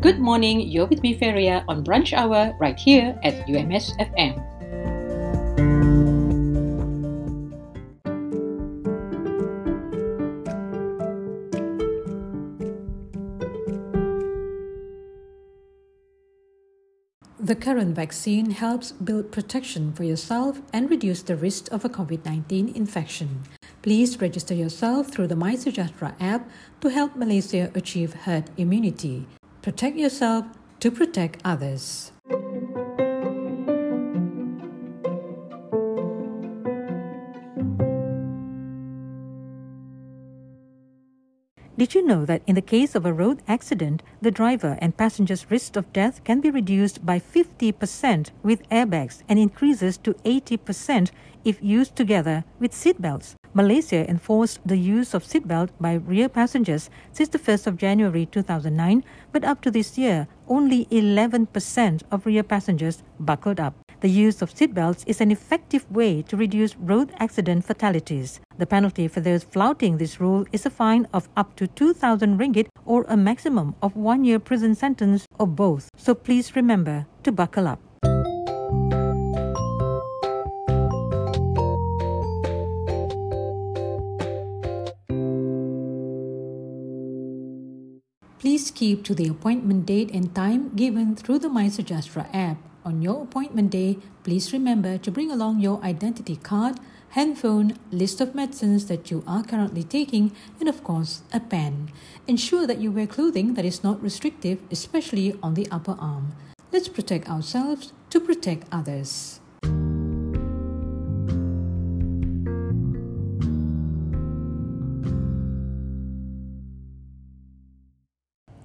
Good morning, you're with me, Feria, on Brunch Hour right here at UMS FM. The current vaccine helps build protection for yourself and reduce the risk of a COVID 19 infection. Please register yourself through the MySejahtera app to help Malaysia achieve herd immunity. Protect yourself to protect others. Did you know that in the case of a road accident, the driver and passenger's risk of death can be reduced by 50% with airbags and increases to 80% if used together with seatbelts? Malaysia enforced the use of seatbelt by rear passengers since the 1st of January 2009, but up to this year, only 11% of rear passengers buckled up. The use of seatbelts is an effective way to reduce road accident fatalities. The penalty for those flouting this rule is a fine of up to 2,000 ringgit or a maximum of one year prison sentence or both. So please remember to buckle up. Please keep to the appointment date and time given through the MySejahtera app on your appointment day, please remember to bring along your identity card, handphone, list of medicines that you are currently taking, and of course, a pen. Ensure that you wear clothing that is not restrictive, especially on the upper arm. Let's protect ourselves to protect others.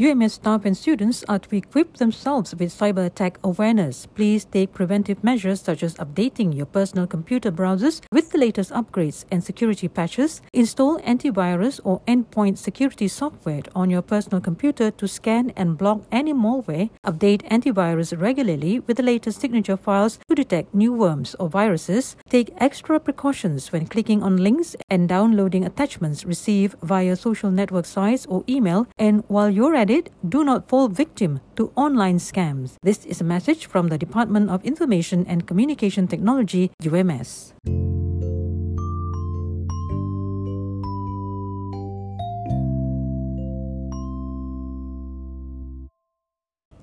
UMS staff and students are to equip themselves with cyber attack awareness. Please take preventive measures such as updating your personal computer browsers with latest upgrades and security patches, install antivirus or endpoint security software on your personal computer to scan and block any malware, update antivirus regularly with the latest signature files to detect new worms or viruses, take extra precautions when clicking on links and downloading attachments received via social network sites or email, and while you're at it, do not fall victim to online scams. This is a message from the Department of Information and Communication Technology, UMS.